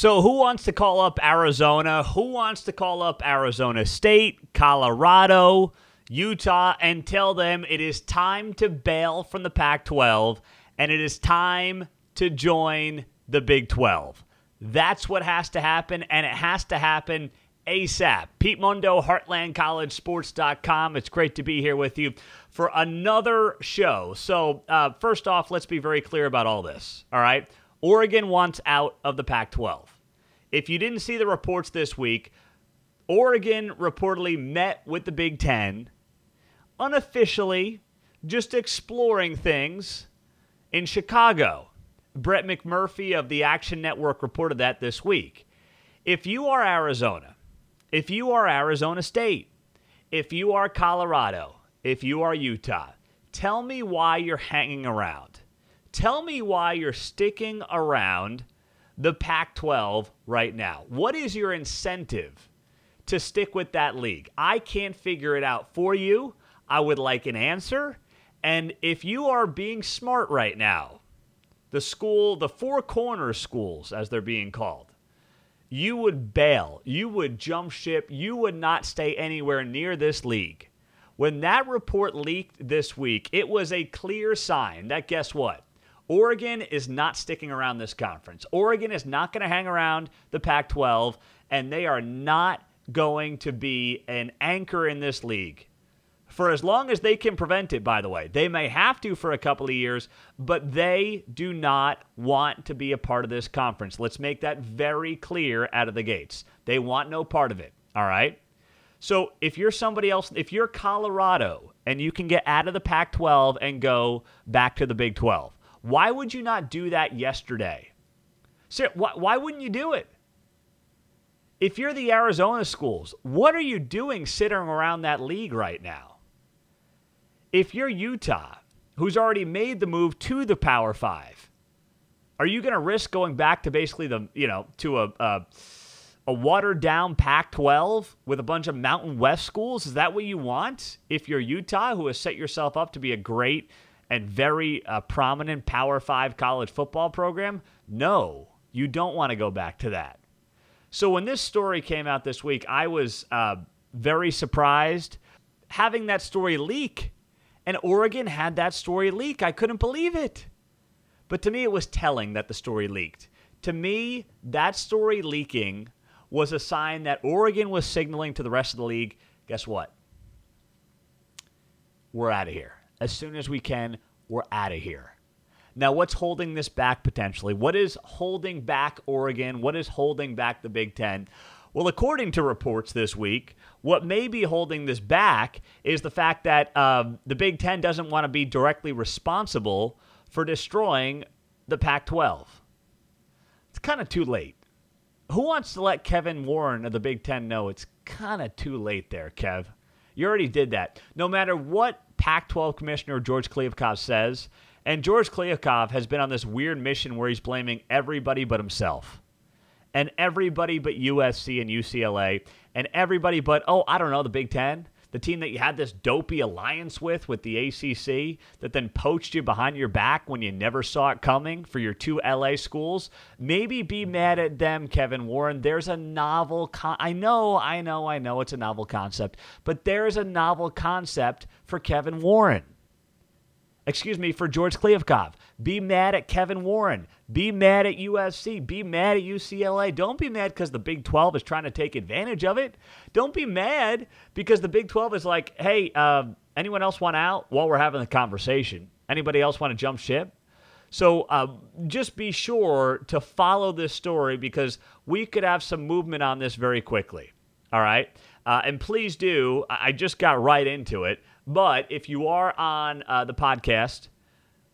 So, who wants to call up Arizona? Who wants to call up Arizona State, Colorado, Utah, and tell them it is time to bail from the Pac 12 and it is time to join the Big 12? That's what has to happen, and it has to happen ASAP. Pete Mundo, HeartlandCollegeSports.com. It's great to be here with you for another show. So, uh, first off, let's be very clear about all this. All right. Oregon wants out of the Pac 12. If you didn't see the reports this week, Oregon reportedly met with the Big Ten unofficially, just exploring things in Chicago. Brett McMurphy of the Action Network reported that this week. If you are Arizona, if you are Arizona State, if you are Colorado, if you are Utah, tell me why you're hanging around. Tell me why you're sticking around the Pac 12 right now. What is your incentive to stick with that league? I can't figure it out for you. I would like an answer. And if you are being smart right now, the school, the four corner schools, as they're being called, you would bail. You would jump ship. You would not stay anywhere near this league. When that report leaked this week, it was a clear sign that guess what? Oregon is not sticking around this conference. Oregon is not going to hang around the Pac 12, and they are not going to be an anchor in this league for as long as they can prevent it, by the way. They may have to for a couple of years, but they do not want to be a part of this conference. Let's make that very clear out of the gates. They want no part of it, all right? So if you're somebody else, if you're Colorado and you can get out of the Pac 12 and go back to the Big 12, why would you not do that yesterday? So why, why wouldn't you do it? If you're the Arizona schools, what are you doing sitting around that league right now? if you're Utah, who's already made the move to the Power Five, are you going to risk going back to basically the you know to a, a a watered down Pac-12 with a bunch of Mountain West schools? Is that what you want? If you're Utah, who has set yourself up to be a great and very uh, prominent Power Five college football program, no, you don't want to go back to that. So when this story came out this week, I was uh, very surprised having that story leak and Oregon had that story leak. I couldn't believe it. But to me, it was telling that the story leaked. To me, that story leaking was a sign that Oregon was signaling to the rest of the league guess what? We're out of here. As soon as we can, we're out of here. Now, what's holding this back potentially? What is holding back Oregon? What is holding back the Big Ten? Well, according to reports this week, what may be holding this back is the fact that um, the Big Ten doesn't want to be directly responsible for destroying the Pac 12. It's kind of too late. Who wants to let Kevin Warren of the Big Ten know it's kind of too late there, Kev? You already did that. No matter what Pac 12 Commissioner George Kliavkoff says, and George Kliavkoff has been on this weird mission where he's blaming everybody but himself. And everybody but USC and UCLA and everybody but, oh, I don't know, the Big Ten, the team that you had this dopey alliance with, with the ACC, that then poached you behind your back when you never saw it coming for your two LA schools. Maybe be mad at them, Kevin Warren. There's a novel, con- I know, I know, I know it's a novel concept, but there's a novel concept for Kevin Warren excuse me, for George Kliavkoff. Be mad at Kevin Warren. Be mad at USC. Be mad at UCLA. Don't be mad because the Big 12 is trying to take advantage of it. Don't be mad because the Big 12 is like, hey, uh, anyone else want out while we're having the conversation? Anybody else want to jump ship? So uh, just be sure to follow this story because we could have some movement on this very quickly. All right. Uh, and please do. I just got right into it. But if you are on uh, the podcast,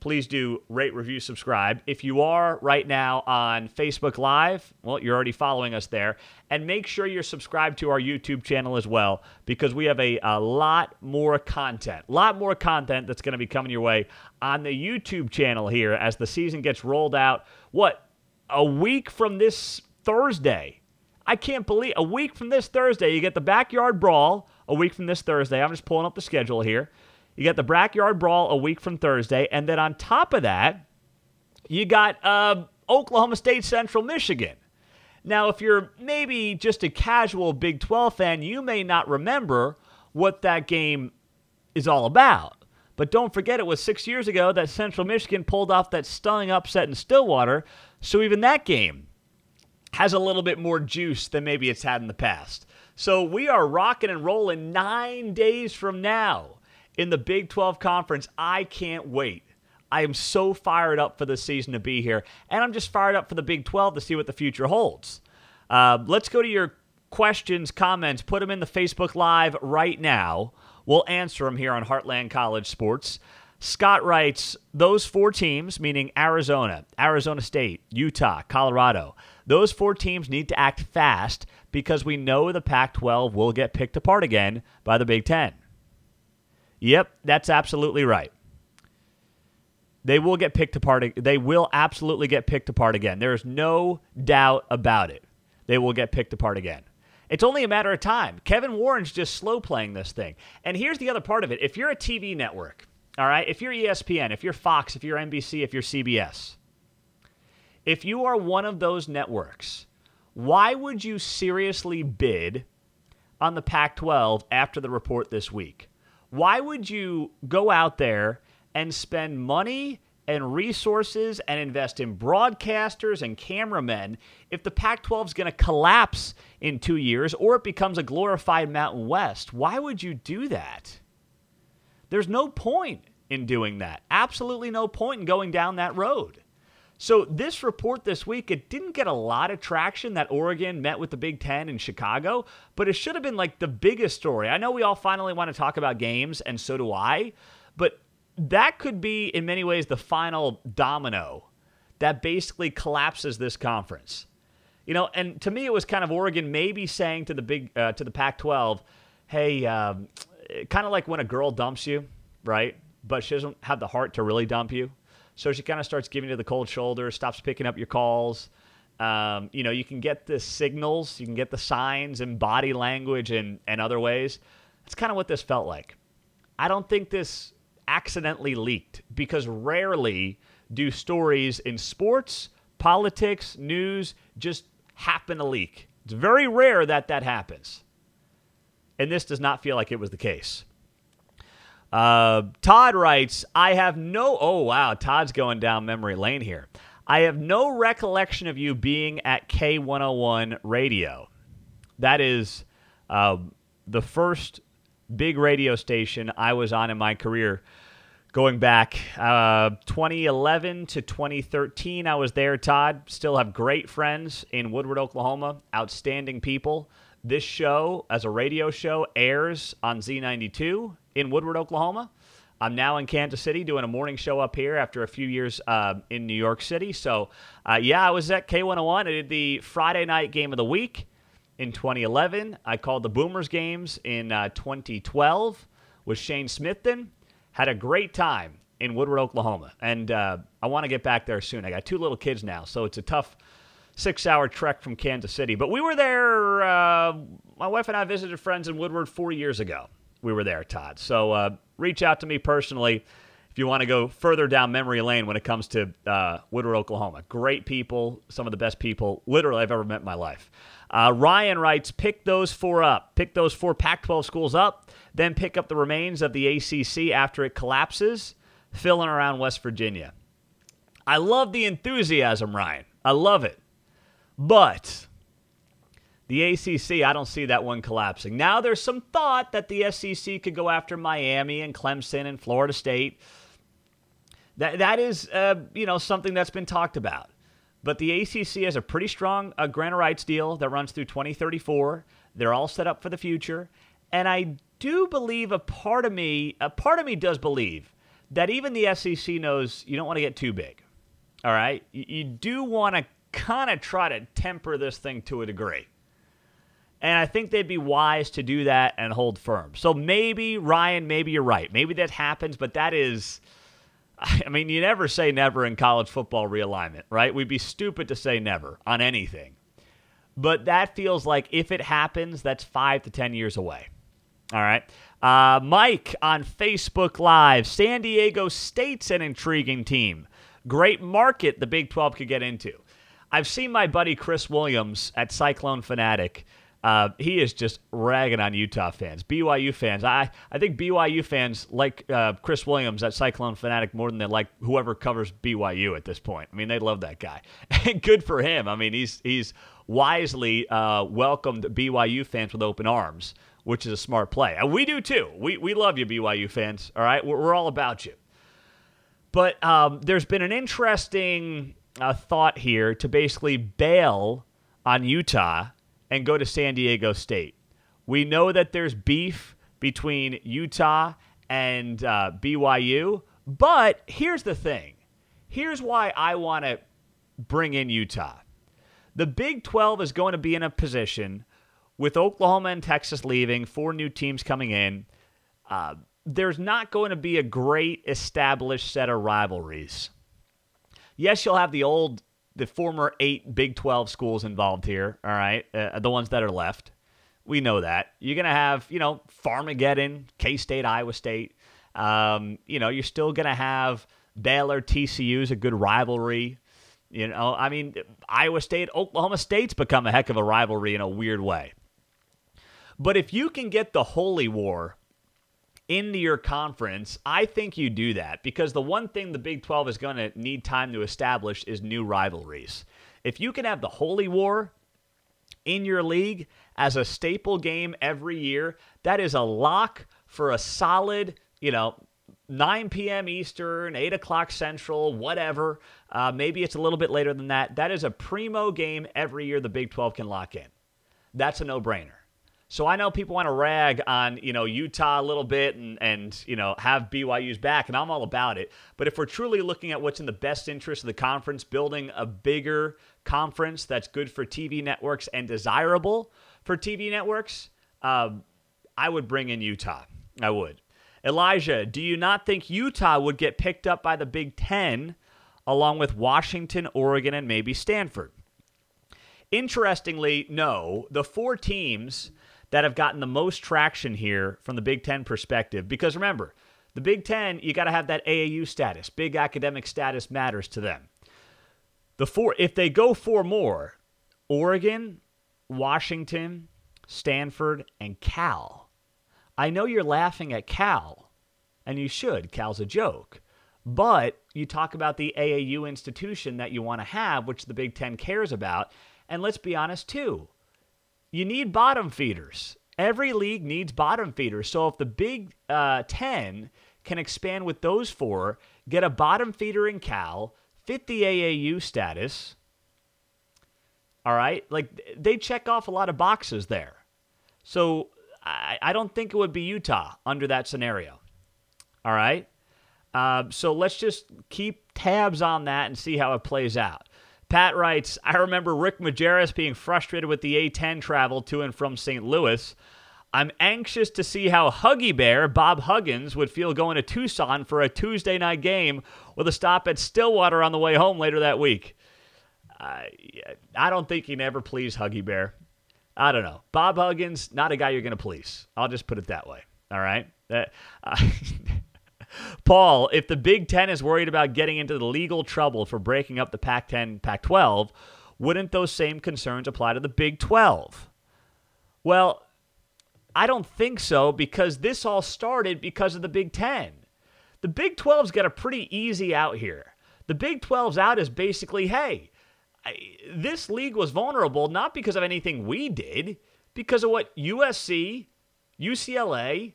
please do rate, review, subscribe. If you are right now on Facebook Live, well, you're already following us there. And make sure you're subscribed to our YouTube channel as well, because we have a, a lot more content, a lot more content that's going to be coming your way on the YouTube channel here as the season gets rolled out. What, a week from this Thursday? I can't believe a week from this Thursday, you get the backyard brawl a week from this Thursday. I'm just pulling up the schedule here. You got the backyard brawl a week from Thursday, and then on top of that, you got uh, Oklahoma State Central Michigan. Now, if you're maybe just a casual Big 12 fan, you may not remember what that game is all about. But don't forget, it was six years ago that Central Michigan pulled off that stunning upset in Stillwater. So even that game has a little bit more juice than maybe it's had in the past. So we are rocking and rolling nine days from now in the Big 12 Conference. I can't wait. I am so fired up for this season to be here, and I'm just fired up for the Big 12 to see what the future holds. Uh, let's go to your questions, comments. Put them in the Facebook Live right now. We'll answer them here on Heartland College Sports. Scott writes those four teams, meaning Arizona, Arizona State, Utah, Colorado, those four teams need to act fast because we know the Pac 12 will get picked apart again by the Big Ten. Yep, that's absolutely right. They will get picked apart. They will absolutely get picked apart again. There's no doubt about it. They will get picked apart again. It's only a matter of time. Kevin Warren's just slow playing this thing. And here's the other part of it. If you're a TV network, all right, if you're ESPN, if you're Fox, if you're NBC, if you're CBS, if you are one of those networks, why would you seriously bid on the Pac 12 after the report this week? Why would you go out there and spend money and resources and invest in broadcasters and cameramen if the Pac 12 is going to collapse in two years or it becomes a glorified Mountain West? Why would you do that? There's no point in doing that. Absolutely no point in going down that road. So this report this week, it didn't get a lot of traction that Oregon met with the Big Ten in Chicago, but it should have been like the biggest story. I know we all finally want to talk about games, and so do I, but that could be in many ways the final domino that basically collapses this conference. You know, and to me, it was kind of Oregon maybe saying to the big uh, to the Pac-12, "Hey, um, kind of like when a girl dumps you, right? But she doesn't have the heart to really dump you, so she kind of starts giving you the cold shoulder, stops picking up your calls. Um, you know, you can get the signals, you can get the signs and body language and and other ways. That's kind of what this felt like. I don't think this accidentally leaked because rarely do stories in sports, politics, news just happen to leak. It's very rare that that happens. And this does not feel like it was the case. Uh, Todd writes, I have no. Oh, wow. Todd's going down memory lane here. I have no recollection of you being at K101 radio. That is uh, the first big radio station I was on in my career. Going back uh, 2011 to 2013, I was there, Todd. Still have great friends in Woodward, Oklahoma. Outstanding people. This show, as a radio show, airs on Z92 in Woodward, Oklahoma. I'm now in Kansas City doing a morning show up here after a few years uh, in New York City. So, uh, yeah, I was at K101. I did the Friday night game of the week in 2011. I called the Boomers games in uh, 2012 with Shane Smithton. Had a great time in Woodward, Oklahoma, and uh, I want to get back there soon. I got two little kids now, so it's a tough six-hour trek from Kansas City. But we were there. Uh, my wife and I visited friends in Woodward four years ago. We were there, Todd. So uh, reach out to me personally if you want to go further down memory lane when it comes to uh, Woodward, Oklahoma. Great people, some of the best people literally I've ever met in my life. Uh, Ryan writes, pick those four up. Pick those four Pac 12 schools up then pick up the remains of the ACC after it collapses, filling around West Virginia. I love the enthusiasm, Ryan. I love it. But the ACC, I don't see that one collapsing. Now there's some thought that the SEC could go after Miami and Clemson and Florida State. That that is, uh, you know, something that's been talked about. But the ACC has a pretty strong uh, grant rights deal that runs through 2034. They're all set up for the future, and I do believe a part of me, a part of me does believe that even the SEC knows you don't want to get too big. All right? You, you do want to kind of try to temper this thing to a degree. And I think they'd be wise to do that and hold firm. So maybe, Ryan, maybe you're right. Maybe that happens, but that is. I mean, you never say never in college football realignment, right? We'd be stupid to say never on anything. But that feels like if it happens, that's five to 10 years away. All right. Uh, Mike on Facebook Live. San Diego State's an intriguing team. Great market the Big 12 could get into. I've seen my buddy Chris Williams at Cyclone Fanatic. Uh, he is just ragging on Utah fans, BYU fans. I, I think BYU fans like uh, Chris Williams that Cyclone Fanatic more than they like whoever covers BYU at this point. I mean, they love that guy. And good for him. I mean, he's he's wisely uh, welcomed BYU fans with open arms, which is a smart play. And we do too. We, we love you, BYU fans. All right, we're, we're all about you. But um, there's been an interesting uh, thought here to basically bail on Utah and go to San Diego State. We know that there's beef between Utah and uh, BYU, but here's the thing. Here's why I want to bring in Utah. The Big 12 is going to be in a position with Oklahoma and Texas leaving, four new teams coming in. Uh, there's not going to be a great established set of rivalries. Yes, you'll have the old the former eight Big 12 schools involved here, all right, uh, the ones that are left. We know that. You're going to have, you know, Farmageddon, K State, Iowa State. Um, you know, you're still going to have Baylor, TCU's a good rivalry. You know, I mean, Iowa State, Oklahoma State's become a heck of a rivalry in a weird way. But if you can get the Holy War into your conference, I think you do that because the one thing the Big 12 is going to need time to establish is new rivalries. If you can have the Holy War in your league as a staple game every year, that is a lock for a solid, you know, 9 p.m. Eastern, 8 o'clock Central, whatever. Uh, maybe it's a little bit later than that. That is a primo game every year the Big 12 can lock in. That's a no brainer. So I know people want to rag on, you know, Utah a little bit and, and, you know, have BYU's back, and I'm all about it. But if we're truly looking at what's in the best interest of the conference, building a bigger conference that's good for TV networks and desirable for TV networks, um, I would bring in Utah. I would. Elijah, do you not think Utah would get picked up by the Big Ten along with Washington, Oregon, and maybe Stanford? Interestingly, no. The four teams that have gotten the most traction here from the Big Ten perspective. Because remember, the Big Ten, you got to have that AAU status. Big academic status matters to them. The four, if they go four more, Oregon, Washington, Stanford, and Cal. I know you're laughing at Cal, and you should. Cal's a joke. But you talk about the AAU institution that you want to have, which the Big Ten cares about. And let's be honest, too you need bottom feeders. Every league needs bottom feeders. So if the Big uh, Ten can expand with those four, get a bottom feeder in Cal, fit the AAU status. All right, like they check off a lot of boxes there. So I, I don't think it would be Utah under that scenario. All right. Uh, so let's just keep tabs on that and see how it plays out. Pat writes, I remember Rick Majerus being frustrated with the A10 travel to and from St. Louis. I'm anxious to see how Huggy Bear, Bob Huggins, would feel going to Tucson for a Tuesday night game with a stop at Stillwater on the way home later that week. I, don't think he never pleased Huggy Bear. I don't know. Bob Huggins, not a guy you're going to please. I'll just put it that way. All right? Uh, Paul, if the Big Ten is worried about getting into the legal trouble for breaking up the Pac 10, Pac 12, wouldn't those same concerns apply to the Big 12? Well, I don't think so because this all started because of the Big Ten. The Big 12's got a pretty easy out here. The Big 12's out is basically hey, I, this league was vulnerable not because of anything we did, because of what USC, UCLA,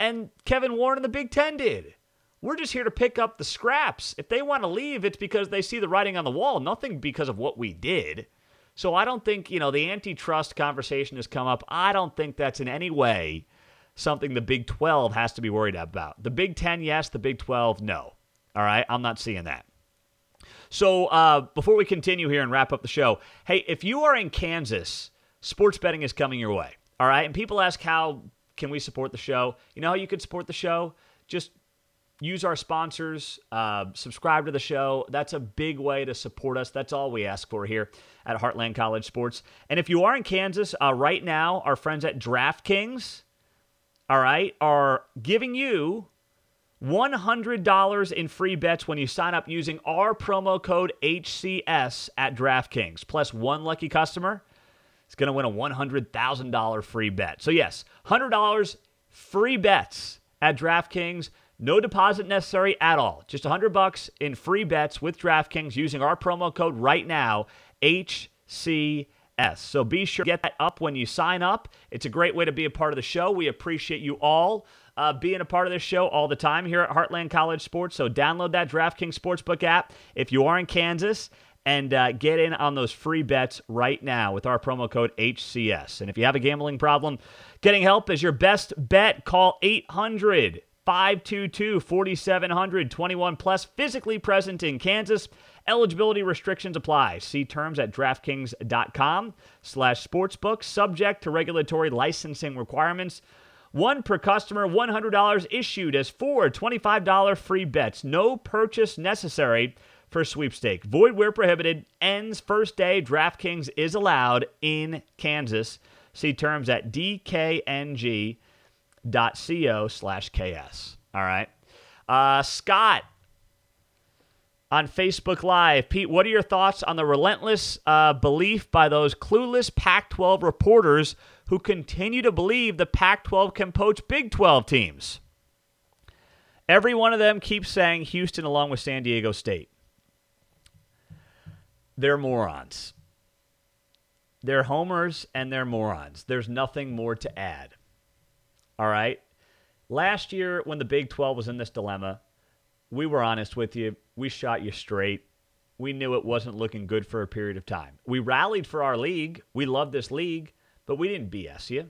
and Kevin Warren and the Big Ten did. We're just here to pick up the scraps. If they want to leave, it's because they see the writing on the wall, nothing because of what we did. So I don't think, you know, the antitrust conversation has come up. I don't think that's in any way something the Big 12 has to be worried about. The Big 10, yes. The Big 12, no. All right. I'm not seeing that. So uh, before we continue here and wrap up the show, hey, if you are in Kansas, sports betting is coming your way. All right. And people ask, how can we support the show? You know how you could support the show? Just use our sponsors, uh, subscribe to the show. That's a big way to support us. That's all we ask for here at Heartland College Sports. And if you are in Kansas uh, right now, our friends at DraftKings, all right, are giving you $100 in free bets when you sign up using our promo code HCS at DraftKings. Plus, one lucky customer is going to win a $100,000 free bet. So, yes, $100 free bets at DraftKings. No deposit necessary at all. Just 100 bucks in free bets with DraftKings using our promo code right now, HCS. So be sure to get that up when you sign up. It's a great way to be a part of the show. We appreciate you all uh, being a part of this show all the time here at Heartland College Sports. So download that DraftKings Sportsbook app if you are in Kansas and uh, get in on those free bets right now with our promo code HCS. And if you have a gambling problem, getting help is your best bet. Call 800 522 4700 21 plus, physically present in Kansas. Eligibility restrictions apply. See terms at DraftKings.com slash sportsbook, subject to regulatory licensing requirements. One per customer, $100 issued as four $25 free bets. No purchase necessary for sweepstake. Void where prohibited. Ends first day. DraftKings is allowed in Kansas. See terms at dkng.co slash ks. All right. Uh, Scott on Facebook Live. Pete, what are your thoughts on the relentless uh, belief by those clueless Pac 12 reporters who continue to believe the Pac 12 can poach Big 12 teams? Every one of them keeps saying Houston along with San Diego State. They're morons. They're homers and they're morons. There's nothing more to add. All right? Last year, when the Big 12 was in this dilemma, we were honest with you. We shot you straight. We knew it wasn't looking good for a period of time. We rallied for our league. We love this league, but we didn't BS you.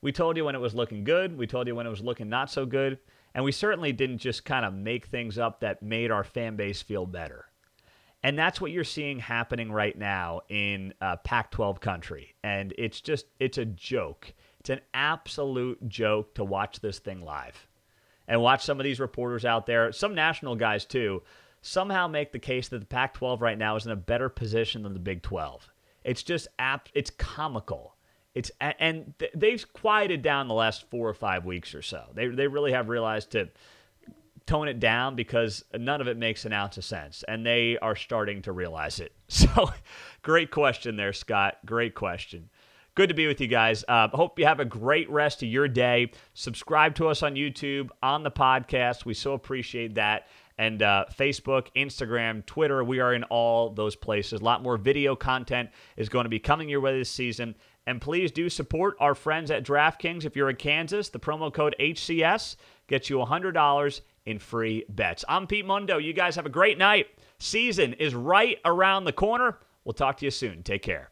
We told you when it was looking good. We told you when it was looking not so good. And we certainly didn't just kind of make things up that made our fan base feel better. And that's what you're seeing happening right now in uh, Pac 12 country. And it's just, it's a joke. It's an absolute joke to watch this thing live and watch some of these reporters out there, some national guys too, somehow make the case that the Pac 12 right now is in a better position than the Big 12. It's just, ap- it's comical. It's, and they've quieted down the last four or five weeks or so. They, they really have realized to tone it down because none of it makes an ounce of sense. And they are starting to realize it. So, great question there, Scott. Great question. Good to be with you guys. Uh, hope you have a great rest of your day. Subscribe to us on YouTube, on the podcast. We so appreciate that. And uh, Facebook, Instagram, Twitter, we are in all those places. A lot more video content is going to be coming your way this season. And please do support our friends at DraftKings. If you're in Kansas, the promo code HCS gets you $100 in free bets. I'm Pete Mundo. You guys have a great night. Season is right around the corner. We'll talk to you soon. Take care.